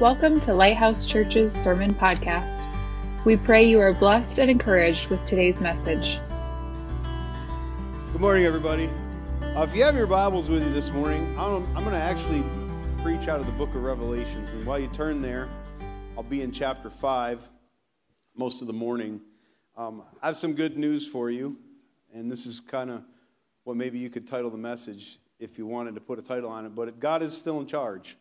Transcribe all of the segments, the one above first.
Welcome to Lighthouse Church's Sermon Podcast. We pray you are blessed and encouraged with today's message. Good morning, everybody. Uh, if you have your Bibles with you this morning, I'm, I'm going to actually preach out of the book of Revelations. And while you turn there, I'll be in chapter 5 most of the morning. Um, I have some good news for you, and this is kind of what maybe you could title the message if you wanted to put a title on it. But God is still in charge.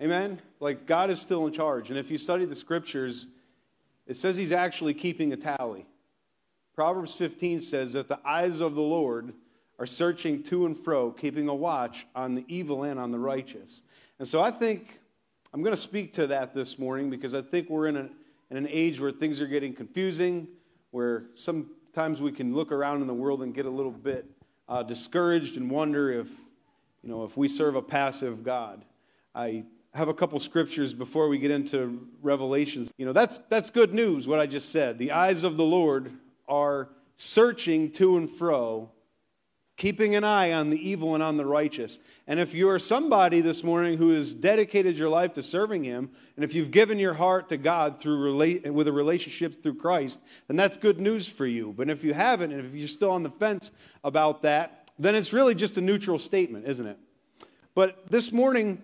Amen? Like, God is still in charge. And if you study the scriptures, it says He's actually keeping a tally. Proverbs 15 says that the eyes of the Lord are searching to and fro, keeping a watch on the evil and on the righteous. And so I think I'm going to speak to that this morning because I think we're in, a, in an age where things are getting confusing, where sometimes we can look around in the world and get a little bit uh, discouraged and wonder if, you know, if we serve a passive God. I have a couple scriptures before we get into Revelations. You know, that's, that's good news, what I just said. The eyes of the Lord are searching to and fro, keeping an eye on the evil and on the righteous. And if you are somebody this morning who has dedicated your life to serving Him, and if you've given your heart to God through relate, with a relationship through Christ, then that's good news for you. But if you haven't, and if you're still on the fence about that, then it's really just a neutral statement, isn't it? But this morning,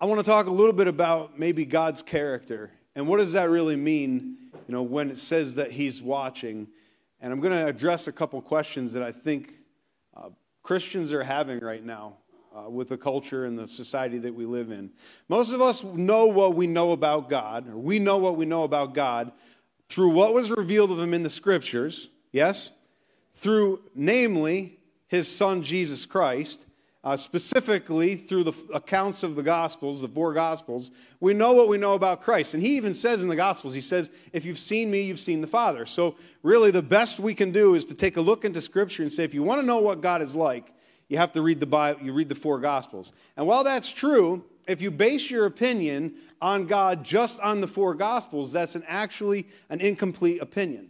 I want to talk a little bit about maybe God's character and what does that really mean, you know, when it says that He's watching. And I'm going to address a couple questions that I think uh, Christians are having right now uh, with the culture and the society that we live in. Most of us know what we know about God, or we know what we know about God through what was revealed of Him in the Scriptures, yes? Through, namely, His Son Jesus Christ uh, specifically through the accounts of the Gospels, the four Gospels, we know what we know about Christ. And he even says in the Gospels, he says, If you've seen me, you've seen the Father. So, really, the best we can do is to take a look into Scripture and say, if you want to know what God is like, you have to read the Bible, you read the four Gospels. And while that's true, if you base your opinion on God just on the four Gospels, that's an actually an incomplete opinion.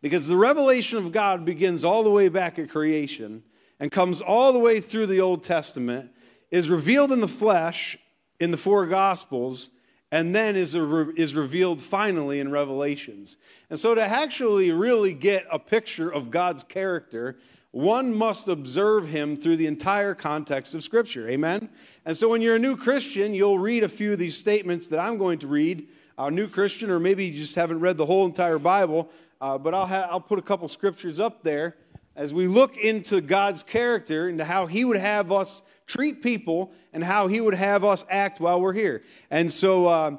Because the revelation of God begins all the way back at creation and comes all the way through the Old Testament, is revealed in the flesh in the four Gospels, and then is, a, is revealed finally in Revelations. And so, to actually really get a picture of God's character, one must observe him through the entire context of Scripture. Amen? And so, when you're a new Christian, you'll read a few of these statements that I'm going to read. A new Christian, or maybe you just haven't read the whole entire Bible, uh, but I'll, ha- I'll put a couple scriptures up there as we look into God's character, into how He would have us treat people and how He would have us act while we're here. And so uh,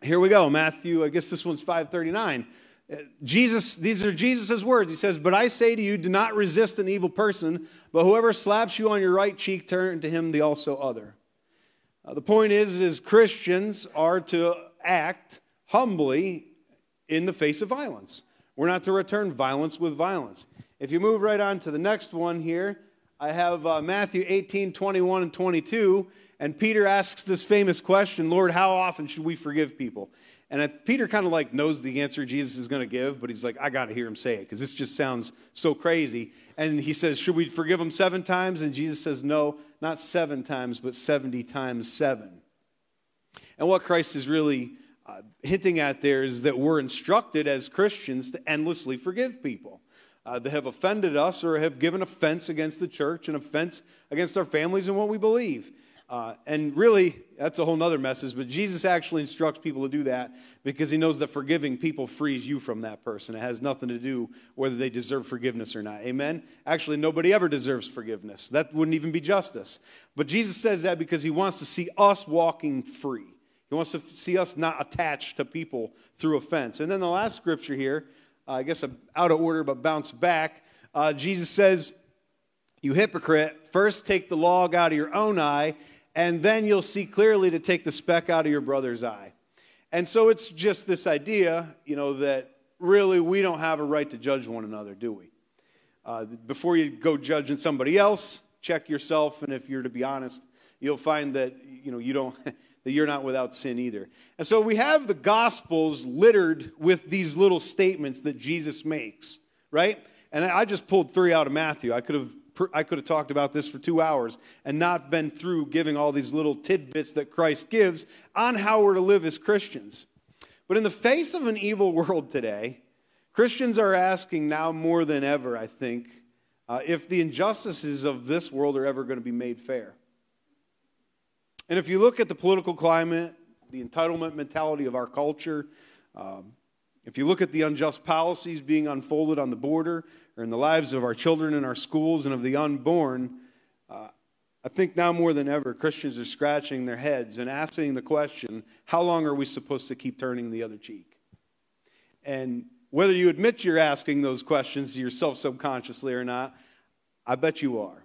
here we go. Matthew, I guess this one's 539. Uh, Jesus, these are Jesus' words. He says, But I say to you, do not resist an evil person, but whoever slaps you on your right cheek, turn to him the also other. Uh, the point is, is Christians are to act humbly in the face of violence. We're not to return violence with violence. If you move right on to the next one here, I have uh, Matthew 18, 21, and 22. And Peter asks this famous question Lord, how often should we forgive people? And Peter kind of like knows the answer Jesus is going to give, but he's like, I got to hear him say it because this just sounds so crazy. And he says, Should we forgive him seven times? And Jesus says, No, not seven times, but 70 times seven. And what Christ is really uh, hinting at there is that we're instructed as Christians to endlessly forgive people uh, that have offended us or have given offense against the church and offense against our families and what we believe. Uh, and really, that's a whole other message, but Jesus actually instructs people to do that because he knows that forgiving people frees you from that person. It has nothing to do whether they deserve forgiveness or not. Amen? Actually, nobody ever deserves forgiveness. That wouldn't even be justice. But Jesus says that because he wants to see us walking free. He wants to see us not attached to people through offense. And then the last scripture here uh, I guess out of order, but bounce back. Uh, Jesus says, You hypocrite, first take the log out of your own eye, and then you'll see clearly to take the speck out of your brother's eye. And so it's just this idea, you know, that really we don't have a right to judge one another, do we? Uh, before you go judging somebody else, check yourself, and if you're to be honest, you'll find that, you know, you don't. that you're not without sin either. And so we have the Gospels littered with these little statements that Jesus makes, right? And I just pulled three out of Matthew. I could have I could have talked about this for two hours and not been through giving all these little tidbits that Christ gives on how we're to live as Christians. But in the face of an evil world today, Christians are asking now more than ever, I think, uh, if the injustices of this world are ever going to be made fair. And if you look at the political climate, the entitlement mentality of our culture, um, if you look at the unjust policies being unfolded on the border or in the lives of our children in our schools and of the unborn, uh, I think now more than ever, Christians are scratching their heads and asking the question how long are we supposed to keep turning the other cheek? And whether you admit you're asking those questions to yourself subconsciously or not, I bet you are.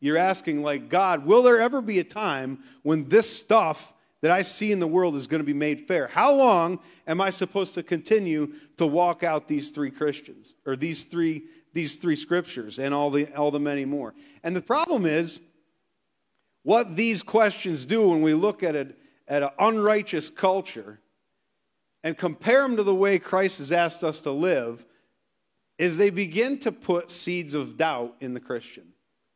You're asking, like, God, will there ever be a time when this stuff that I see in the world is going to be made fair. How long am I supposed to continue to walk out these three Christians or these three these three scriptures and all the all the many more? And the problem is what these questions do when we look at it at an unrighteous culture and compare them to the way Christ has asked us to live is they begin to put seeds of doubt in the Christian.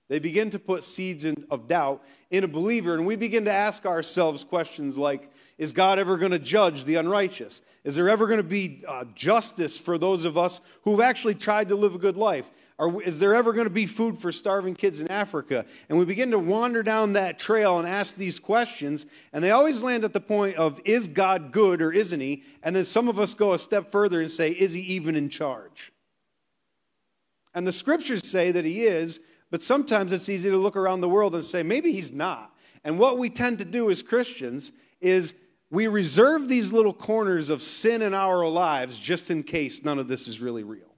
They begin to put seeds in, of doubt in a believer, and we begin to ask ourselves questions like Is God ever going to judge the unrighteous? Is there ever going to be uh, justice for those of us who've actually tried to live a good life? Or is there ever going to be food for starving kids in Africa? And we begin to wander down that trail and ask these questions, and they always land at the point of Is God good or isn't He? And then some of us go a step further and say, Is He even in charge? And the scriptures say that He is but sometimes it's easy to look around the world and say, maybe he's not. And what we tend to do as Christians is we reserve these little corners of sin in our lives just in case none of this is really real.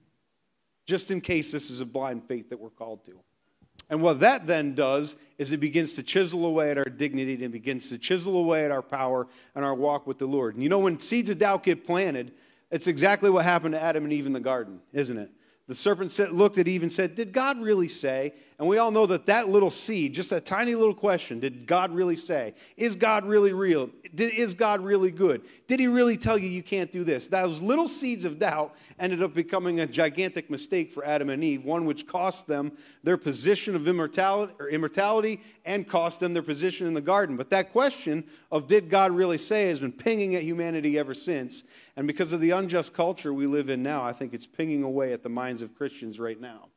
Just in case this is a blind faith that we're called to. And what that then does is it begins to chisel away at our dignity and it begins to chisel away at our power and our walk with the Lord. And you know, when seeds of doubt get planted, it's exactly what happened to Adam and Eve in the garden, isn't it? The serpent looked at Eve and said, Did God really say? And we all know that that little seed, just that tiny little question, did God really say? Is God really real? Is God really good? Did he really tell you you can't do this? Those little seeds of doubt ended up becoming a gigantic mistake for Adam and Eve, one which cost them their position of immortality, or immortality and cost them their position in the garden. But that question of did God really say has been pinging at humanity ever since. And because of the unjust culture we live in now, I think it's pinging away at the minds of Christians right now.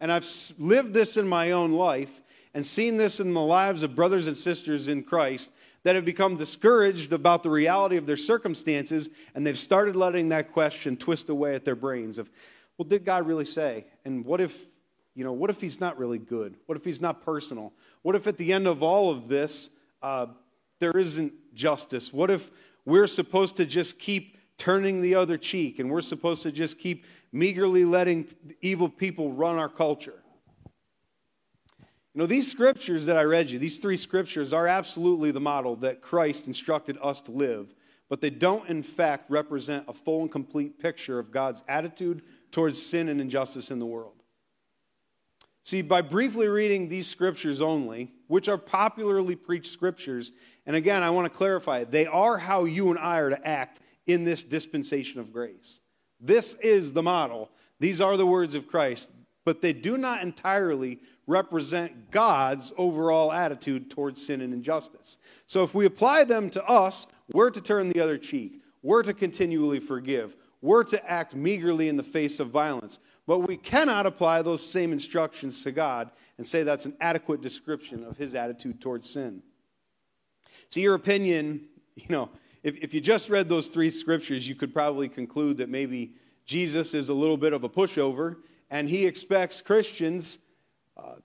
And I've lived this in my own life and seen this in the lives of brothers and sisters in Christ that have become discouraged about the reality of their circumstances and they've started letting that question twist away at their brains of well did god really say? And what if you know what if he's not really good? What if he's not personal? What if at the end of all of this uh, there isn't justice? What if we're supposed to just keep turning the other cheek and we're supposed to just keep meagerly letting evil people run our culture. You know, these scriptures that I read you, these three scriptures, are absolutely the model that Christ instructed us to live, but they don't, in fact, represent a full and complete picture of God's attitude towards sin and injustice in the world. See, by briefly reading these scriptures only, which are popularly preached scriptures, and again, I want to clarify, they are how you and I are to act in this dispensation of grace. This is the model. These are the words of Christ, but they do not entirely represent God's overall attitude towards sin and injustice. So if we apply them to us, we're to turn the other cheek, we're to continually forgive, we're to act meagerly in the face of violence. But we cannot apply those same instructions to God and say that's an adequate description of his attitude towards sin. See, your opinion, you know, if, if you just read those three scriptures, you could probably conclude that maybe Jesus is a little bit of a pushover and he expects Christians uh,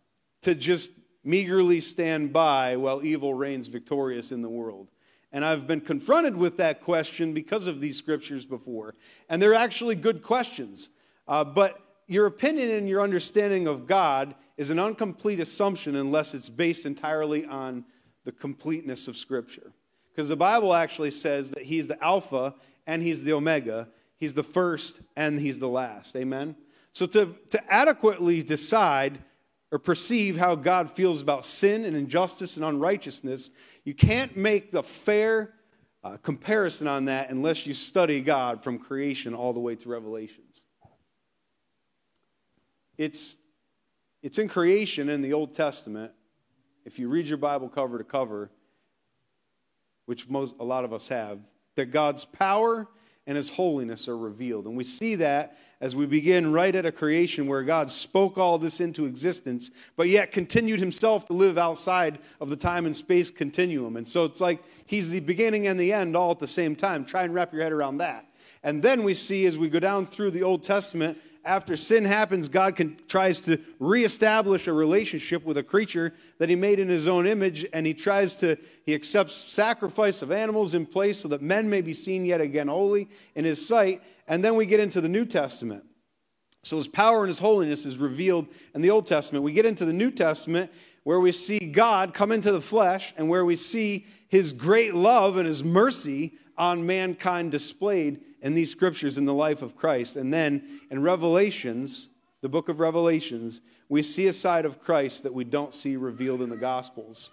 to just meagerly stand by while evil reigns victorious in the world. And I've been confronted with that question because of these scriptures before. And they're actually good questions. Uh, but your opinion and your understanding of God is an incomplete assumption unless it's based entirely on the completeness of Scripture. Because the Bible actually says that He's the Alpha and He's the Omega, He's the first and He's the last. Amen? So, to, to adequately decide or perceive how God feels about sin and injustice and unrighteousness, you can't make the fair uh, comparison on that unless you study God from creation all the way to Revelations. It's it's in creation in the Old Testament. If you read your Bible cover to cover, which most, a lot of us have, that God's power and his holiness are revealed. And we see that as we begin right at a creation where God spoke all this into existence, but yet continued himself to live outside of the time and space continuum. And so it's like he's the beginning and the end all at the same time. Try and wrap your head around that. And then we see as we go down through the Old Testament, after sin happens, God can, tries to reestablish a relationship with a creature that he made in his own image, and he tries to, he accepts sacrifice of animals in place so that men may be seen yet again holy in his sight. And then we get into the New Testament. So his power and his holiness is revealed in the Old Testament. We get into the New Testament where we see God come into the flesh and where we see his great love and his mercy on mankind displayed in these scriptures in the life of Christ. And then in Revelations, the book of Revelations, we see a side of Christ that we don't see revealed in the Gospels.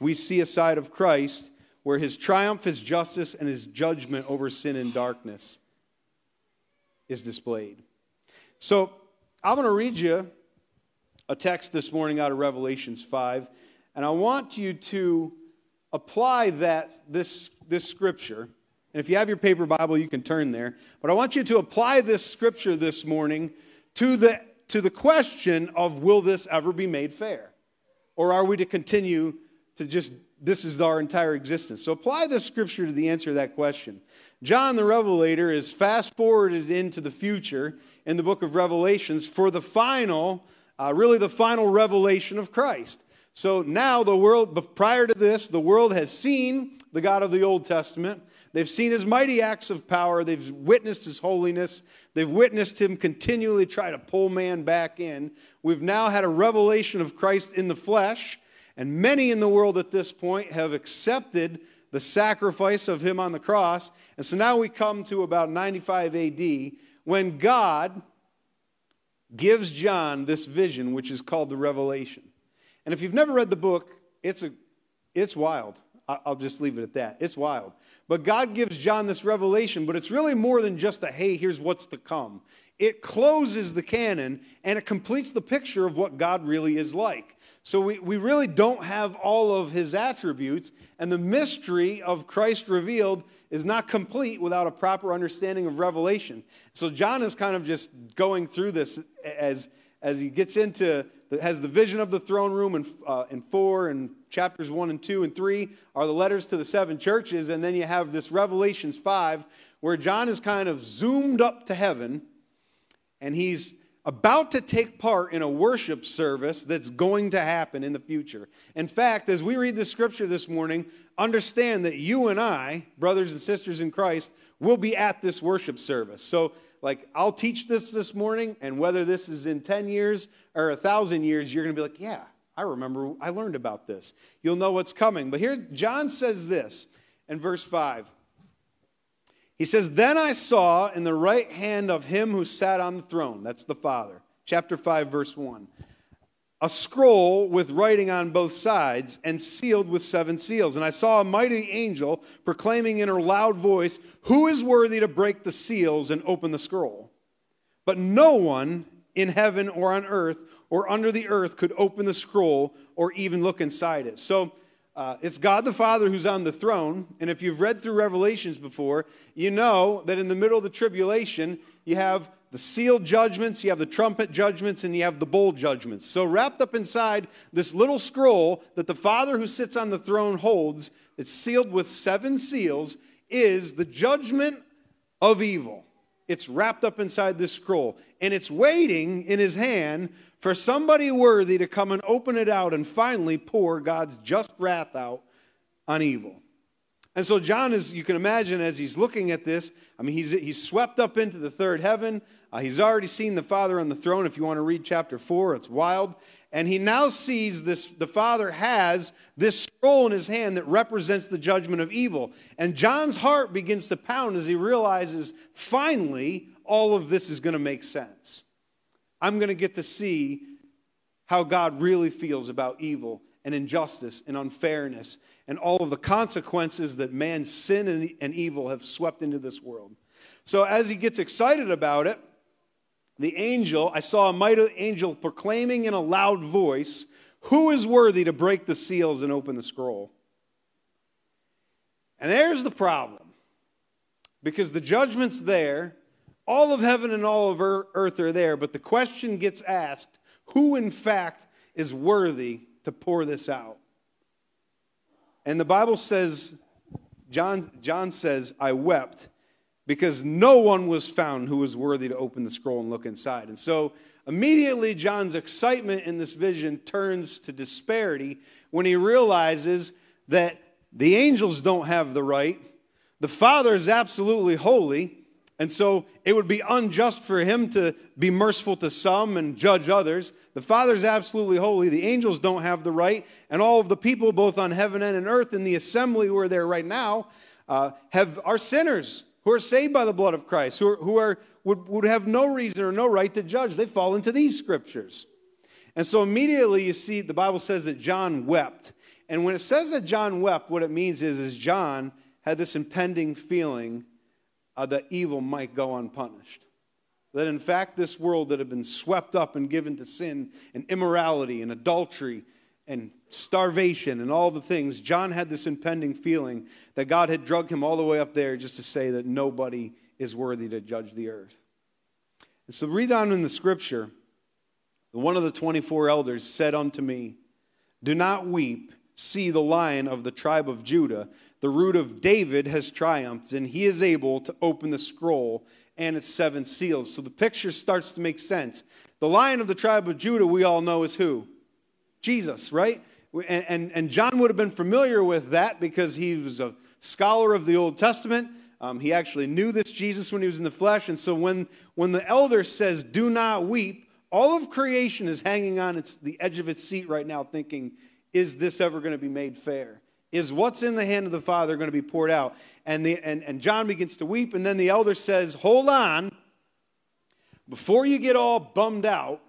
We see a side of Christ where his triumph, his justice, and his judgment over sin and darkness is displayed. So I'm going to read you a text this morning out of Revelations 5, and I want you to apply that this, this scripture and if you have your paper Bible, you can turn there. But I want you to apply this scripture this morning to the, to the question of will this ever be made fair? Or are we to continue to just, this is our entire existence? So apply this scripture to the answer to that question. John the Revelator is fast forwarded into the future in the book of Revelations for the final, uh, really the final revelation of Christ. So now the world, prior to this, the world has seen the God of the Old Testament. They've seen his mighty acts of power. They've witnessed his holiness. They've witnessed him continually try to pull man back in. We've now had a revelation of Christ in the flesh, and many in the world at this point have accepted the sacrifice of him on the cross. And so now we come to about 95 AD when God gives John this vision, which is called the Revelation. And if you've never read the book, it's, a, it's wild. I'll just leave it at that. It's wild. But God gives John this revelation, but it's really more than just a hey, here's what's to come. It closes the canon and it completes the picture of what God really is like. So we, we really don't have all of his attributes, and the mystery of Christ revealed is not complete without a proper understanding of revelation. So John is kind of just going through this as, as he gets into has the vision of the throne room in, uh, in four and chapters one and two and three are the letters to the seven churches. And then you have this Revelations 5 where John is kind of zoomed up to heaven and he's about to take part in a worship service that's going to happen in the future. In fact, as we read the scripture this morning, understand that you and I, brothers and sisters in Christ, will be at this worship service. So like I'll teach this this morning, and whether this is in 10 years or a thousand years, you're going to be like, yeah, I remember I learned about this. You'll know what's coming. But here, John says this in verse 5. He says, Then I saw in the right hand of him who sat on the throne, that's the Father, chapter 5, verse 1 a scroll with writing on both sides and sealed with seven seals. And I saw a mighty angel proclaiming in a loud voice, Who is worthy to break the seals and open the scroll? But no one in heaven or on earth or under the earth could open the scroll or even look inside it. So uh, it's God the Father who's on the throne. And if you've read through Revelations before, you know that in the middle of the tribulation, you have the sealed judgments, you have the trumpet judgments, and you have the bowl judgments. So, wrapped up inside this little scroll that the Father who sits on the throne holds, it's sealed with seven seals, is the judgment of evil. It's wrapped up inside this scroll, and it's waiting in his hand for somebody worthy to come and open it out and finally pour God's just wrath out on evil. And so, John is, you can imagine, as he's looking at this, I mean, he's, he's swept up into the third heaven. Uh, he's already seen the Father on the throne. If you want to read chapter 4, it's wild. And he now sees this the Father has this scroll in his hand that represents the judgment of evil. And John's heart begins to pound as he realizes finally all of this is going to make sense. I'm going to get to see how God really feels about evil and injustice and unfairness and all of the consequences that man's sin and, and evil have swept into this world. So, as he gets excited about it, the angel, I saw a mighty angel proclaiming in a loud voice, Who is worthy to break the seals and open the scroll? And there's the problem. Because the judgment's there, all of heaven and all of earth are there, but the question gets asked who, in fact, is worthy to pour this out? And the Bible says, John, John says, I wept because no one was found who was worthy to open the scroll and look inside. And so immediately, John's excitement in this vision turns to disparity when he realizes that the angels don't have the right, the Father is absolutely holy. And so it would be unjust for him to be merciful to some and judge others. The Father is absolutely holy. The angels don't have the right. And all of the people, both on heaven and on earth, in the assembly who are there right now, uh, have, are sinners who are saved by the blood of Christ, who, are, who are, would, would have no reason or no right to judge. They fall into these scriptures. And so immediately you see the Bible says that John wept. And when it says that John wept, what it means is, is John had this impending feeling uh, that evil might go unpunished. That in fact, this world that had been swept up and given to sin and immorality and adultery and starvation and all the things, John had this impending feeling that God had drugged him all the way up there just to say that nobody is worthy to judge the earth. And so, read on in the scripture one of the 24 elders said unto me, Do not weep. See, the lion of the tribe of Judah, the root of David, has triumphed, and he is able to open the scroll and its seven seals. So the picture starts to make sense. The lion of the tribe of Judah, we all know, is who? Jesus, right? And, and, and, John would have been familiar with that because he was a scholar of the Old Testament. Um, he actually knew this Jesus when he was in the flesh. And so when, when the elder says, Do not weep, all of creation is hanging on its, the edge of its seat right now, thinking, Is this ever going to be made fair? Is what's in the hand of the Father going to be poured out? And, the, and, and John begins to weep. And then the elder says, Hold on. Before you get all bummed out,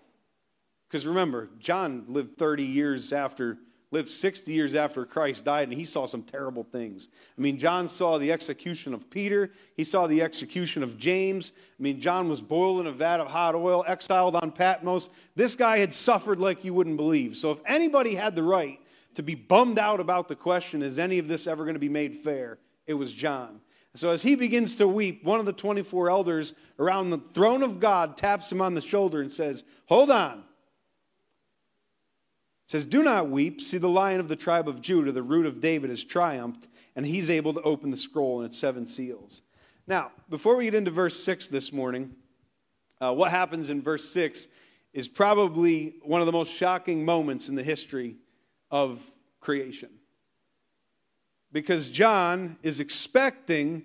because remember, John lived 30 years after lived 60 years after Christ died, and he saw some terrible things. I mean, John saw the execution of Peter, he saw the execution of James. I mean, John was boiled in a vat of hot oil, exiled on Patmos. This guy had suffered like you wouldn't believe. So, if anybody had the right to be bummed out about the question, is any of this ever going to be made fair? It was John. So, as he begins to weep, one of the 24 elders around the throne of God taps him on the shoulder and says, Hold on says, Do not weep. See, the lion of the tribe of Judah, the root of David, has triumphed, and he's able to open the scroll and its seven seals. Now, before we get into verse 6 this morning, uh, what happens in verse 6 is probably one of the most shocking moments in the history of creation. Because John is expecting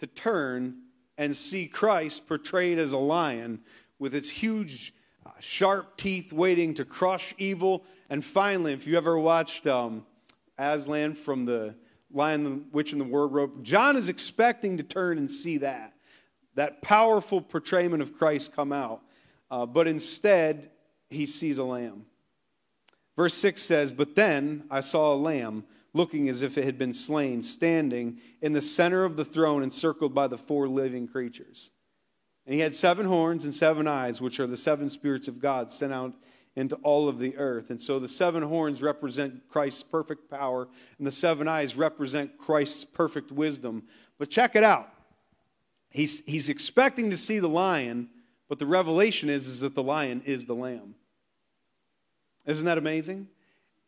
to turn and see Christ portrayed as a lion with its huge sharp teeth waiting to crush evil. And finally, if you ever watched um, Aslan from the Lion, the Witch, and the Wardrobe, John is expecting to turn and see that, that powerful portrayment of Christ come out. Uh, but instead, he sees a lamb. Verse 6 says, But then I saw a lamb looking as if it had been slain, standing in the center of the throne, encircled by the four living creatures. And he had seven horns and seven eyes, which are the seven spirits of God sent out into all of the earth. And so the seven horns represent Christ's perfect power, and the seven eyes represent Christ's perfect wisdom. But check it out. He's, he's expecting to see the lion, but the revelation is, is that the lion is the lamb. Isn't that amazing?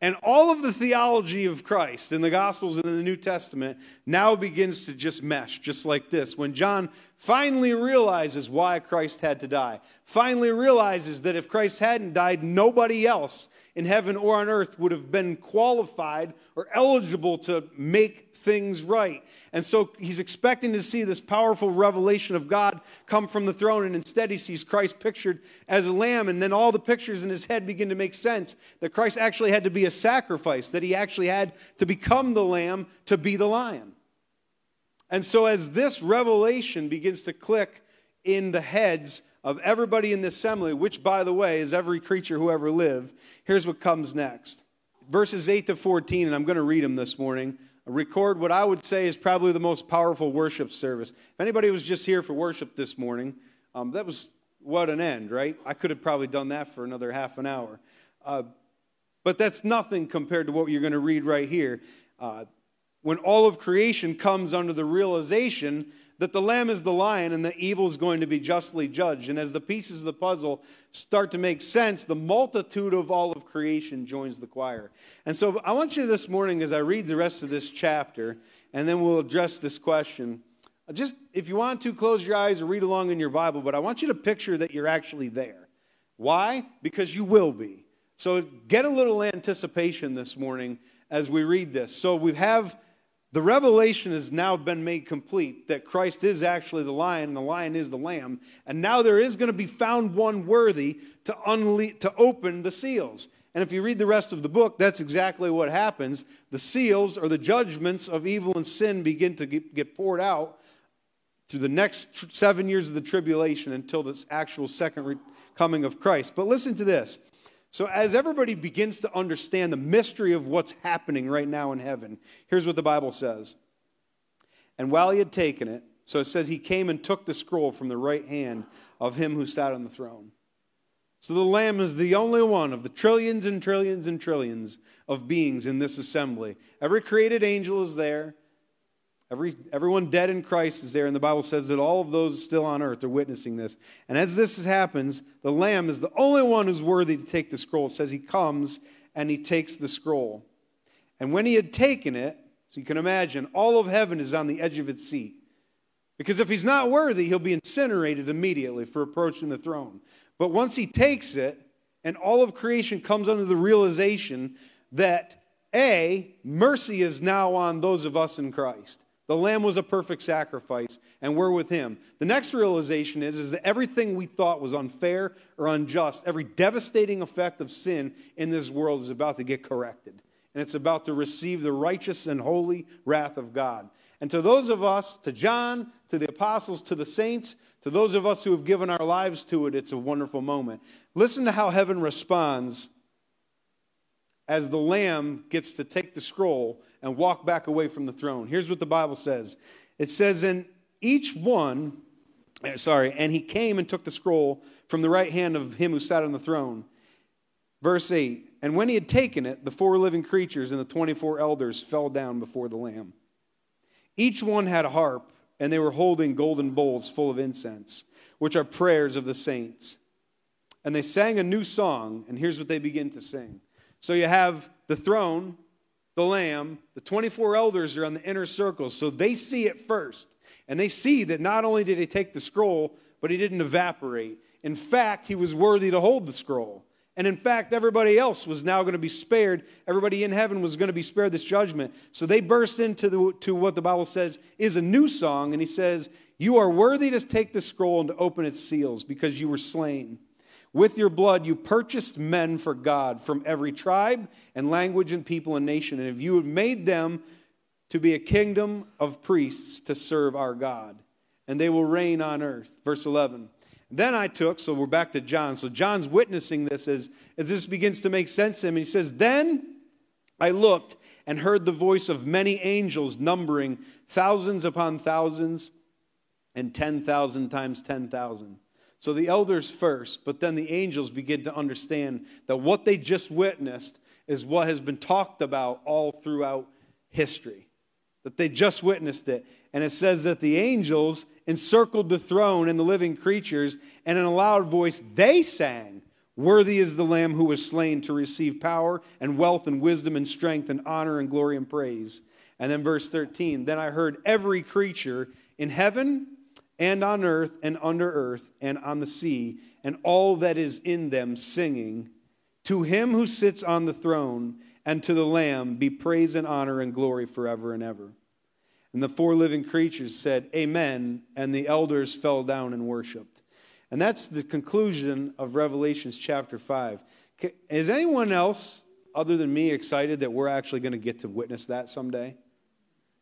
And all of the theology of Christ in the Gospels and in the New Testament now begins to just mesh, just like this. When John finally realizes why Christ had to die, finally realizes that if Christ hadn't died, nobody else in heaven or on earth would have been qualified or eligible to make things right. And so he's expecting to see this powerful revelation of God come from the throne, and instead he sees Christ pictured as a lamb. And then all the pictures in his head begin to make sense that Christ actually had to be a sacrifice, that he actually had to become the lamb to be the lion. And so as this revelation begins to click in the heads of everybody in the assembly, which, by the way, is every creature who ever lived, here's what comes next. Verses 8 to 14, and I'm going to read them this morning record what I would say is probably the most powerful worship service. If anybody was just here for worship this morning, um, that was what an end, right? I could have probably done that for another half an hour. Uh, but that's nothing compared to what you're going to read right here. Uh, when all of creation comes under the realization that the lamb is the lion and the evil is going to be justly judged. And as the pieces of the puzzle start to make sense, the multitude of all of creation joins the choir. And so I want you this morning, as I read the rest of this chapter, and then we'll address this question. Just if you want to, close your eyes or read along in your Bible, but I want you to picture that you're actually there. Why? Because you will be. So get a little anticipation this morning as we read this. So we have the revelation has now been made complete that Christ is actually the lion and the lion is the lamb. And now there is going to be found one worthy to, unle- to open the seals. And if you read the rest of the book, that's exactly what happens. The seals or the judgments of evil and sin begin to get poured out through the next seven years of the tribulation until this actual second coming of Christ. But listen to this so, as everybody begins to understand the mystery of what's happening right now in heaven, here's what the Bible says. And while he had taken it, so it says he came and took the scroll from the right hand of him who sat on the throne. So the Lamb is the only one of the trillions and trillions and trillions of beings in this assembly. Every created angel is there. Every, everyone dead in Christ is there, and the Bible says that all of those still on earth are witnessing this. And as this happens, the Lamb is the only one who's worthy to take the scroll. It says he comes and he takes the scroll. And when he had taken it, so you can imagine, all of heaven is on the edge of its seat. Because if he's not worthy, he'll be incinerated immediately for approaching the throne. But once he takes it, and all of creation comes under the realization that A, mercy is now on those of us in Christ. The lamb was a perfect sacrifice, and we're with him. The next realization is, is that everything we thought was unfair or unjust, every devastating effect of sin in this world is about to get corrected. And it's about to receive the righteous and holy wrath of God. And to those of us, to John, to the apostles, to the saints, to those of us who have given our lives to it, it's a wonderful moment. Listen to how heaven responds as the lamb gets to take the scroll and walk back away from the throne. Here's what the Bible says it says, And each one, eh, sorry, and he came and took the scroll from the right hand of him who sat on the throne. Verse 8 And when he had taken it, the four living creatures and the 24 elders fell down before the Lamb. Each one had a harp, and they were holding golden bowls full of incense, which are prayers of the saints. And they sang a new song, and here's what they begin to sing. So you have the throne, the Lamb, the 24 elders are on the inner circle, so they see it first. And they see that not only did he take the scroll, but he didn't evaporate. In fact, he was worthy to hold the scroll. And in fact, everybody else was now going to be spared. Everybody in heaven was going to be spared this judgment. So they burst into the, to what the Bible says is a new song. And he says, You are worthy to take the scroll and to open its seals because you were slain. With your blood, you purchased men for God from every tribe and language and people and nation. And if you have made them to be a kingdom of priests to serve our God, and they will reign on earth. Verse 11. Then I took, so we're back to John. So John's witnessing this as, as this begins to make sense to him. He says, Then I looked and heard the voice of many angels, numbering thousands upon thousands and 10,000 times 10,000 so the elders first, but then the angels begin to understand that what they just witnessed is what has been talked about all throughout history. That they just witnessed it. And it says that the angels encircled the throne and the living creatures, and in a loud voice they sang, Worthy is the Lamb who was slain to receive power and wealth and wisdom and strength and honor and glory and praise. And then verse 13 Then I heard every creature in heaven and on earth and under earth and on the sea and all that is in them singing to him who sits on the throne and to the lamb be praise and honor and glory forever and ever. And the four living creatures said amen and the elders fell down and worshiped. And that's the conclusion of revelations chapter 5 is anyone else other than me excited that we're actually going to get to witness that someday?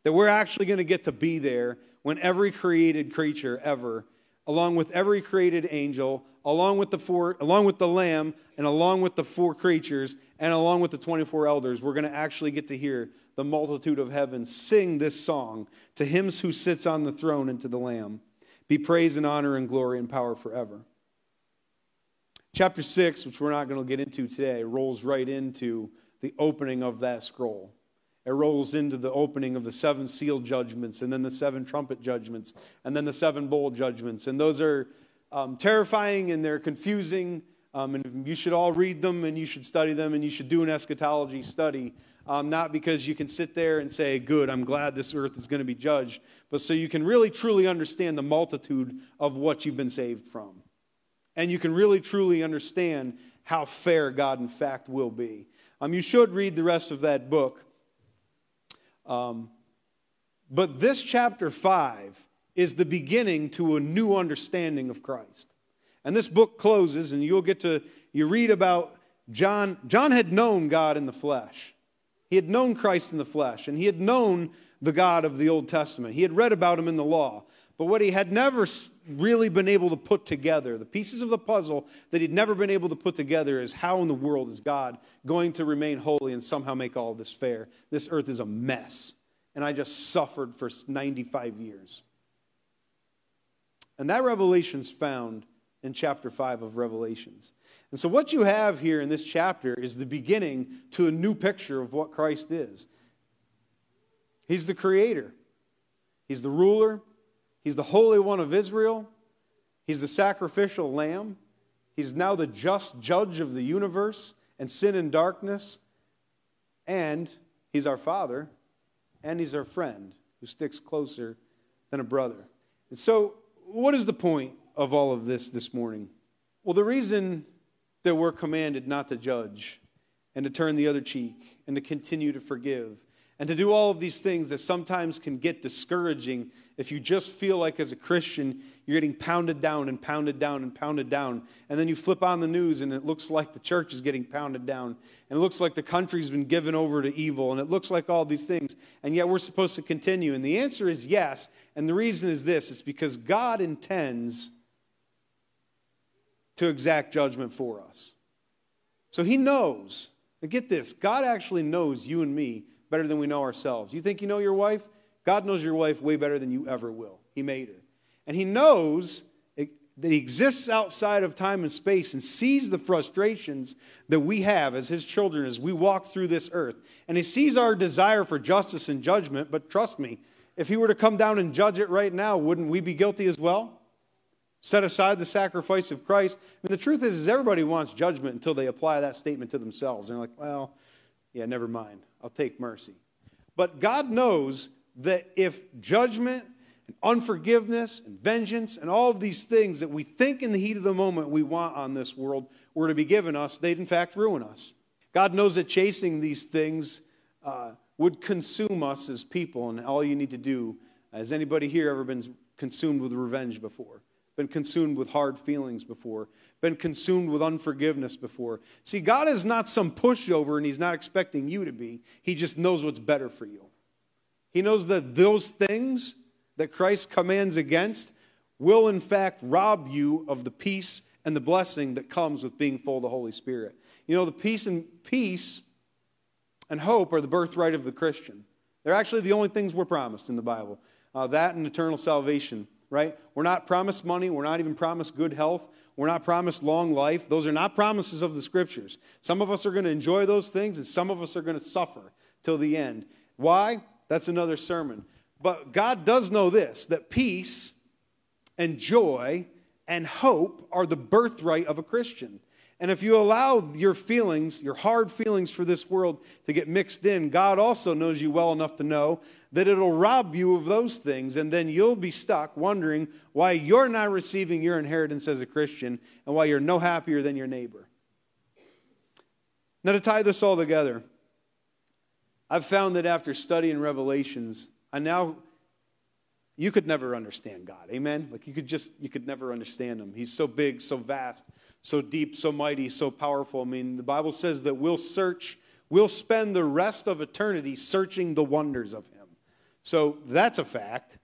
That we're actually going to get to be there when every created creature ever, along with every created angel, along with the four, along with the lamb, and along with the four creatures, and along with the 24 elders, we're going to actually get to hear the multitude of heaven sing this song to him who sits on the throne and to the lamb. Be praise and honor and glory and power forever. Chapter 6, which we're not going to get into today, rolls right into the opening of that scroll. It rolls into the opening of the seven seal judgments, and then the seven trumpet judgments, and then the seven bowl judgments. And those are um, terrifying and they're confusing. Um, and you should all read them and you should study them and you should do an eschatology study. Um, not because you can sit there and say, Good, I'm glad this earth is going to be judged, but so you can really truly understand the multitude of what you've been saved from. And you can really truly understand how fair God, in fact, will be. Um, you should read the rest of that book. Um, but this chapter 5 is the beginning to a new understanding of Christ. And this book closes, and you'll get to, you read about John. John had known God in the flesh. He had known Christ in the flesh, and he had known the God of the Old Testament. He had read about him in the law. But what he had never really been able to put together, the pieces of the puzzle that he'd never been able to put together, is how in the world is God going to remain holy and somehow make all this fair? This earth is a mess. And I just suffered for 95 years. And that revelation is found in chapter 5 of Revelations. And so, what you have here in this chapter is the beginning to a new picture of what Christ is. He's the creator, He's the ruler, He's the Holy One of Israel. He's the sacrificial lamb. He's now the just judge of the universe and sin and darkness. And He's our Father. And He's our friend who sticks closer than a brother. And so, what is the point of all of this this morning? Well, the reason that we're commanded not to judge and to turn the other cheek and to continue to forgive and to do all of these things that sometimes can get discouraging if you just feel like as a Christian you're getting pounded down and pounded down and pounded down. And then you flip on the news and it looks like the church is getting pounded down. And it looks like the country's been given over to evil. And it looks like all these things. And yet we're supposed to continue. And the answer is yes. And the reason is this it's because God intends to exact judgment for us. So he knows. And get this God actually knows you and me better than we know ourselves. You think you know your wife? God knows your wife way better than you ever will. He made her. And He knows that He exists outside of time and space and sees the frustrations that we have as His children as we walk through this earth. And He sees our desire for justice and judgment. But trust me, if He were to come down and judge it right now, wouldn't we be guilty as well? Set aside the sacrifice of Christ. I mean, the truth is, is everybody wants judgment until they apply that statement to themselves. And they're like, well, yeah, never mind. I'll take mercy. But God knows that if judgment and unforgiveness and vengeance and all of these things that we think in the heat of the moment we want on this world were to be given us, they'd in fact ruin us. God knows that chasing these things uh, would consume us as people, and all you need to do, has anybody here ever been consumed with revenge before? Been consumed with hard feelings before, been consumed with unforgiveness before. See, God is not some pushover and He's not expecting you to be. He just knows what's better for you. He knows that those things that Christ commands against will, in fact, rob you of the peace and the blessing that comes with being full of the Holy Spirit. You know, the peace and peace and hope are the birthright of the Christian. They're actually the only things we're promised in the Bible. Uh, that and eternal salvation right? We're not promised money. We're not even promised good health. We're not promised long life. Those are not promises of the scriptures. Some of us are going to enjoy those things, and some of us are going to suffer till the end. Why? That's another sermon. But God does know this that peace and joy and hope are the birthright of a Christian. And if you allow your feelings, your hard feelings for this world to get mixed in, God also knows you well enough to know that it'll rob you of those things. And then you'll be stuck wondering why you're not receiving your inheritance as a Christian and why you're no happier than your neighbor. Now, to tie this all together, I've found that after studying Revelations, I now you could never understand God. Amen? Like you could just, you could never understand him. He's so big, so vast, so deep, so mighty, so powerful. I mean, the Bible says that we'll search, we'll spend the rest of eternity searching the wonders of him. So that's a fact.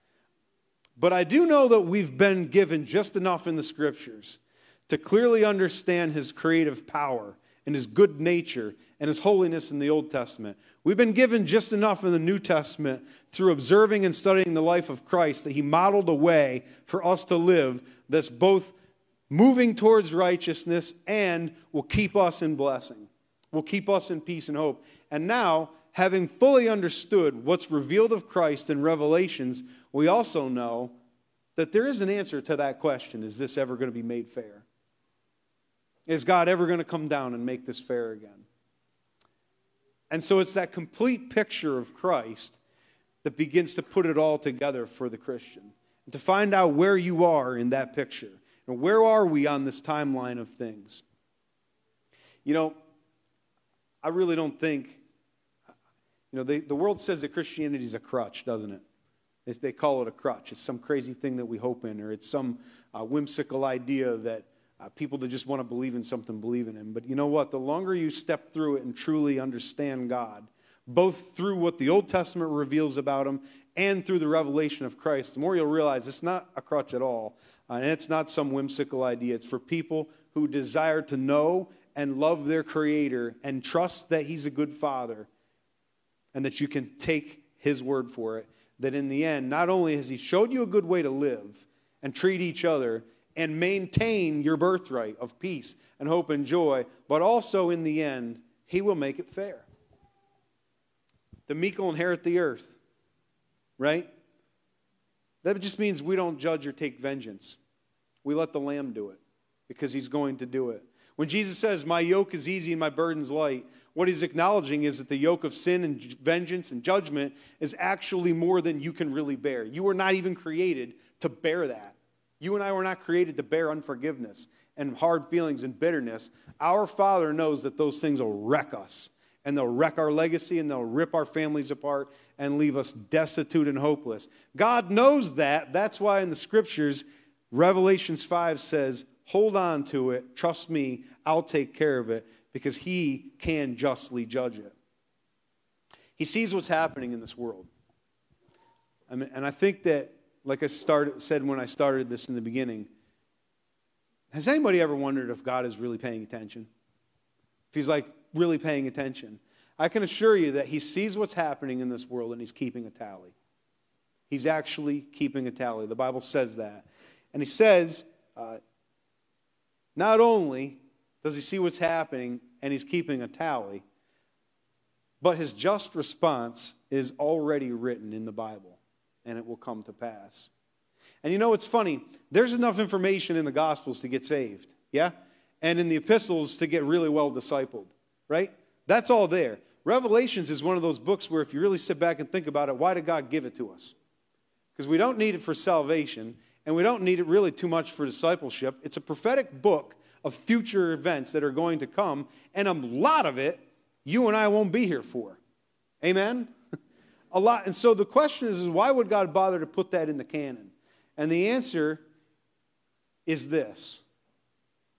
But I do know that we've been given just enough in the scriptures to clearly understand his creative power and his good nature and his holiness in the Old Testament. We've been given just enough in the New Testament through observing and studying the life of Christ that he modeled a way for us to live that's both moving towards righteousness, and will keep us in blessing, will keep us in peace and hope. And now, having fully understood what's revealed of Christ in Revelations, we also know that there is an answer to that question is this ever going to be made fair? Is God ever going to come down and make this fair again? And so it's that complete picture of Christ that begins to put it all together for the Christian. And to find out where you are in that picture. And where are we on this timeline of things? You know, I really don't think, you know, they, the world says that Christianity is a crutch, doesn't it? They call it a crutch. It's some crazy thing that we hope in, or it's some uh, whimsical idea that uh, people that just want to believe in something believe in Him. But you know what? The longer you step through it and truly understand God, both through what the Old Testament reveals about Him and through the revelation of Christ, the more you'll realize it's not a crutch at all. Uh, and it's not some whimsical idea. It's for people who desire to know and love their Creator and trust that He's a good Father and that you can take His word for it. That in the end, not only has He showed you a good way to live and treat each other, and maintain your birthright of peace and hope and joy, but also in the end, He will make it fair. The meek will inherit the earth, right? That just means we don't judge or take vengeance. We let the Lamb do it because He's going to do it. When Jesus says, My yoke is easy and my burden's light, what He's acknowledging is that the yoke of sin and vengeance and judgment is actually more than you can really bear. You were not even created to bear that. You and I were not created to bear unforgiveness and hard feelings and bitterness. Our Father knows that those things will wreck us, and they'll wreck our legacy, and they'll rip our families apart and leave us destitute and hopeless. God knows that. That's why in the scriptures, Revelations 5 says, Hold on to it, trust me, I'll take care of it, because He can justly judge it. He sees what's happening in this world. I mean, and I think that like I started, said when I started this in the beginning, has anybody ever wondered if God is really paying attention? If He's like really paying attention? I can assure you that He sees what's happening in this world and He's keeping a tally. He's actually keeping a tally. The Bible says that. And He says, uh, not only does He see what's happening and He's keeping a tally, but His just response is already written in the Bible and it will come to pass. And you know what's funny? There's enough information in the Gospels to get saved, yeah? And in the epistles to get really well discipled, right? That's all there. Revelations is one of those books where if you really sit back and think about it, why did God give it to us? Because we don't need it for salvation, and we don't need it really too much for discipleship. It's a prophetic book of future events that are going to come, and a lot of it you and I won't be here for. Amen? A lot. And so the question is, is why would God bother to put that in the canon? And the answer is this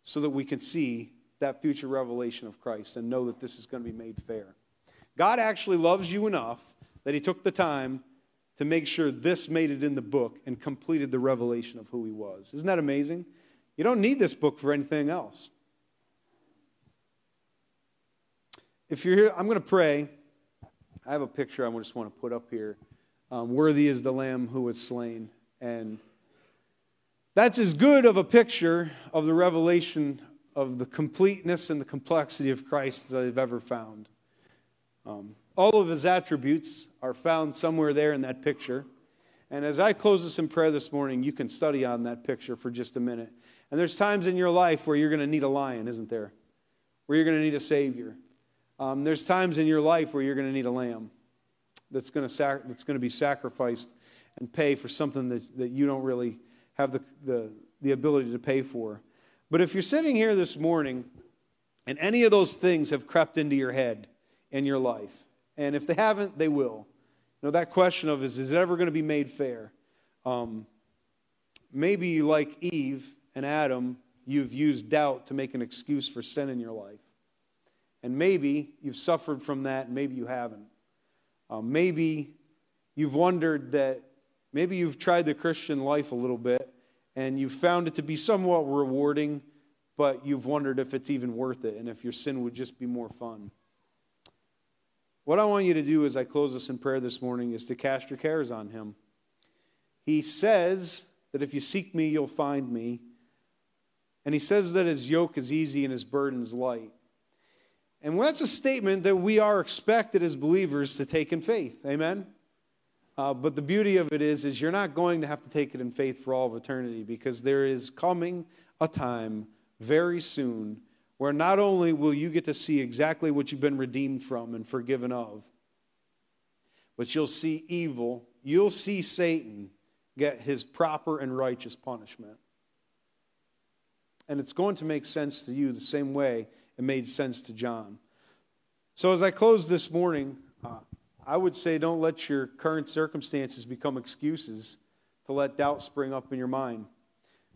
so that we can see that future revelation of Christ and know that this is going to be made fair. God actually loves you enough that He took the time to make sure this made it in the book and completed the revelation of who He was. Isn't that amazing? You don't need this book for anything else. If you're here, I'm going to pray. I have a picture I just want to put up here. Um, Worthy is the Lamb who was slain. And that's as good of a picture of the revelation of the completeness and the complexity of Christ as I've ever found. Um, all of his attributes are found somewhere there in that picture. And as I close this in prayer this morning, you can study on that picture for just a minute. And there's times in your life where you're going to need a lion, isn't there? Where you're going to need a Savior. Um, there's times in your life where you're going to need a lamb that's going to, sac- to be sacrificed and pay for something that, that you don't really have the, the, the ability to pay for. But if you're sitting here this morning and any of those things have crept into your head in your life, and if they haven't, they will. You know, that question of is, is it ever going to be made fair? Um, maybe like Eve and Adam, you've used doubt to make an excuse for sin in your life. And maybe you've suffered from that, and maybe you haven't. Uh, maybe you've wondered that, maybe you've tried the Christian life a little bit, and you've found it to be somewhat rewarding, but you've wondered if it's even worth it and if your sin would just be more fun. What I want you to do as I close this in prayer this morning is to cast your cares on Him. He says that if you seek me, you'll find me. And he says that his yoke is easy and his burden is light. And that's a statement that we are expected as believers to take in faith. Amen? Uh, but the beauty of it is, is you're not going to have to take it in faith for all of eternity because there is coming a time very soon where not only will you get to see exactly what you've been redeemed from and forgiven of, but you'll see evil, you'll see Satan get his proper and righteous punishment. And it's going to make sense to you the same way it made sense to John. So, as I close this morning, uh, I would say don't let your current circumstances become excuses to let doubt spring up in your mind.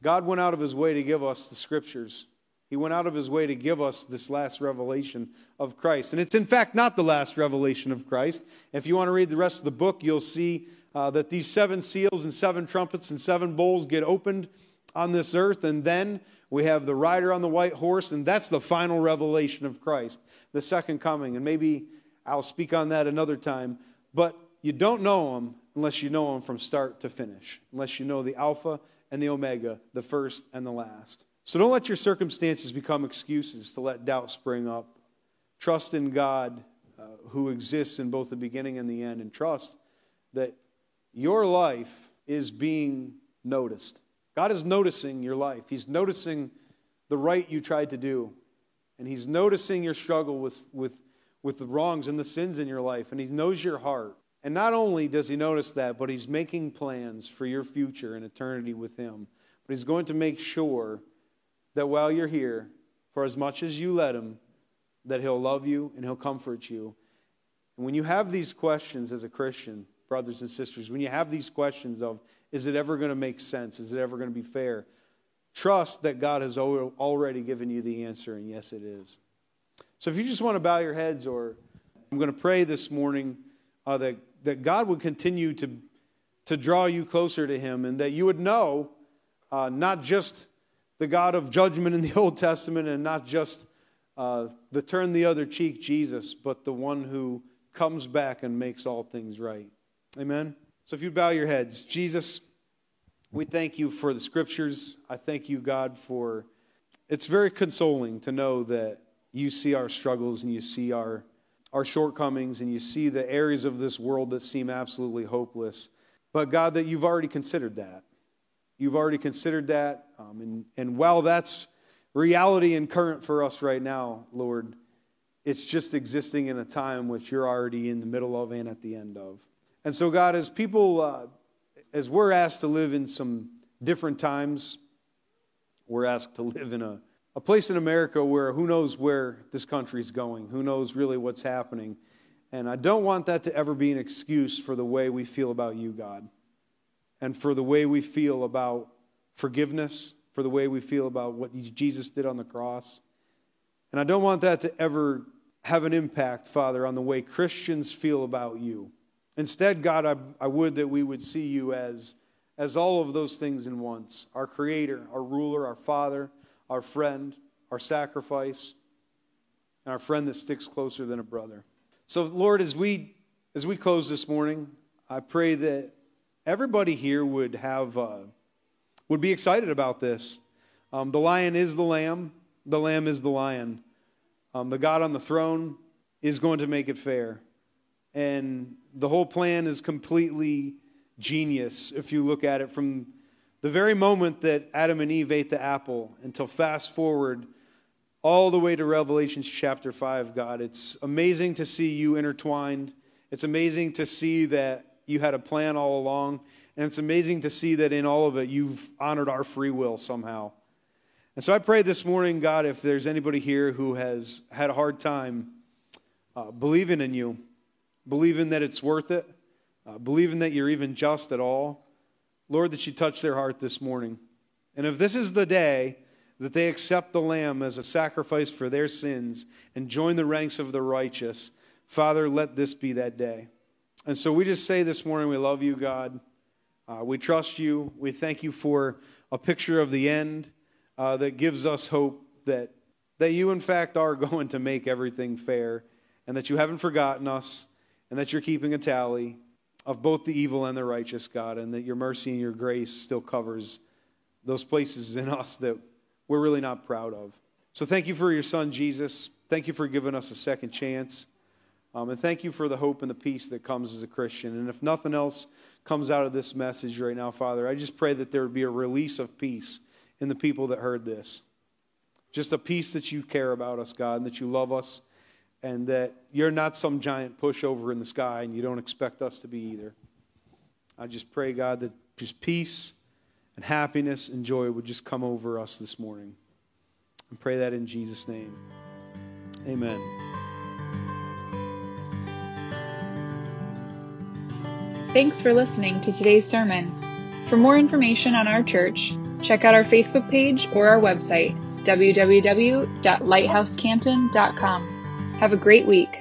God went out of his way to give us the scriptures. He went out of his way to give us this last revelation of Christ. And it's in fact not the last revelation of Christ. If you want to read the rest of the book, you'll see uh, that these seven seals and seven trumpets and seven bowls get opened on this earth. And then we have the rider on the white horse, and that's the final revelation of Christ, the second coming. And maybe I'll speak on that another time. But you don't know him unless you know him from start to finish, unless you know the Alpha and the Omega, the first and the last. So don't let your circumstances become excuses to let doubt spring up. Trust in God uh, who exists in both the beginning and the end, and trust that your life is being noticed. God is noticing your life. He's noticing the right you tried to do, and He's noticing your struggle with, with, with the wrongs and the sins in your life, and He knows your heart. And not only does He notice that, but He's making plans for your future and eternity with Him. But He's going to make sure that while you're here, for as much as you let Him, that He'll love you and He'll comfort you. And when you have these questions as a Christian, brothers and sisters, when you have these questions of, is it ever going to make sense? Is it ever going to be fair? Trust that God has already given you the answer, and yes, it is. So if you just want to bow your heads, or I'm going to pray this morning uh, that, that God would continue to, to draw you closer to Him, and that you would know uh, not just the God of judgment in the Old Testament and not just uh, the turn the other cheek Jesus, but the one who comes back and makes all things right. Amen. So if you bow your heads, Jesus, we thank you for the scriptures. I thank you, God, for it's very consoling to know that you see our struggles and you see our, our shortcomings and you see the areas of this world that seem absolutely hopeless. But God, that you've already considered that. You've already considered that. Um, and, and while that's reality and current for us right now, Lord, it's just existing in a time which you're already in the middle of and at the end of. And so, God, as people, uh, as we're asked to live in some different times, we're asked to live in a, a place in America where who knows where this country's going, who knows really what's happening. And I don't want that to ever be an excuse for the way we feel about you, God and for the way we feel about forgiveness, for the way we feel about what Jesus did on the cross. And I don't want that to ever have an impact, Father, on the way Christians feel about you. Instead, God, I, I would that we would see you as, as all of those things in once our Creator, our ruler, our Father, our friend, our sacrifice, and our friend that sticks closer than a brother. So, Lord, as we, as we close this morning, I pray that everybody here would have uh, would be excited about this. Um, the lion is the lamb. The lamb is the lion. Um, the God on the throne is going to make it fair, and the whole plan is completely genius if you look at it from the very moment that Adam and Eve ate the apple until fast forward all the way to Revelation chapter 5, God. It's amazing to see you intertwined. It's amazing to see that you had a plan all along. And it's amazing to see that in all of it, you've honored our free will somehow. And so I pray this morning, God, if there's anybody here who has had a hard time uh, believing in you, believing that it's worth it, uh, believing that you're even just at all, Lord, that you touch their heart this morning. And if this is the day that they accept the Lamb as a sacrifice for their sins and join the ranks of the righteous, Father, let this be that day. And so we just say this morning, we love you, God. Uh, we trust you. We thank you for a picture of the end uh, that gives us hope that, that you, in fact, are going to make everything fair and that you haven't forgotten us and that you're keeping a tally of both the evil and the righteous, God, and that your mercy and your grace still covers those places in us that we're really not proud of. So thank you for your son, Jesus. Thank you for giving us a second chance. Um, and thank you for the hope and the peace that comes as a Christian. And if nothing else comes out of this message right now, Father, I just pray that there would be a release of peace in the people that heard this. Just a peace that you care about us, God, and that you love us, and that you're not some giant pushover in the sky, and you don't expect us to be either. I just pray, God, that just peace and happiness and joy would just come over us this morning. And pray that in Jesus' name. Amen. Thanks for listening to today's sermon. For more information on our church, check out our Facebook page or our website, www.lighthousecanton.com. Have a great week.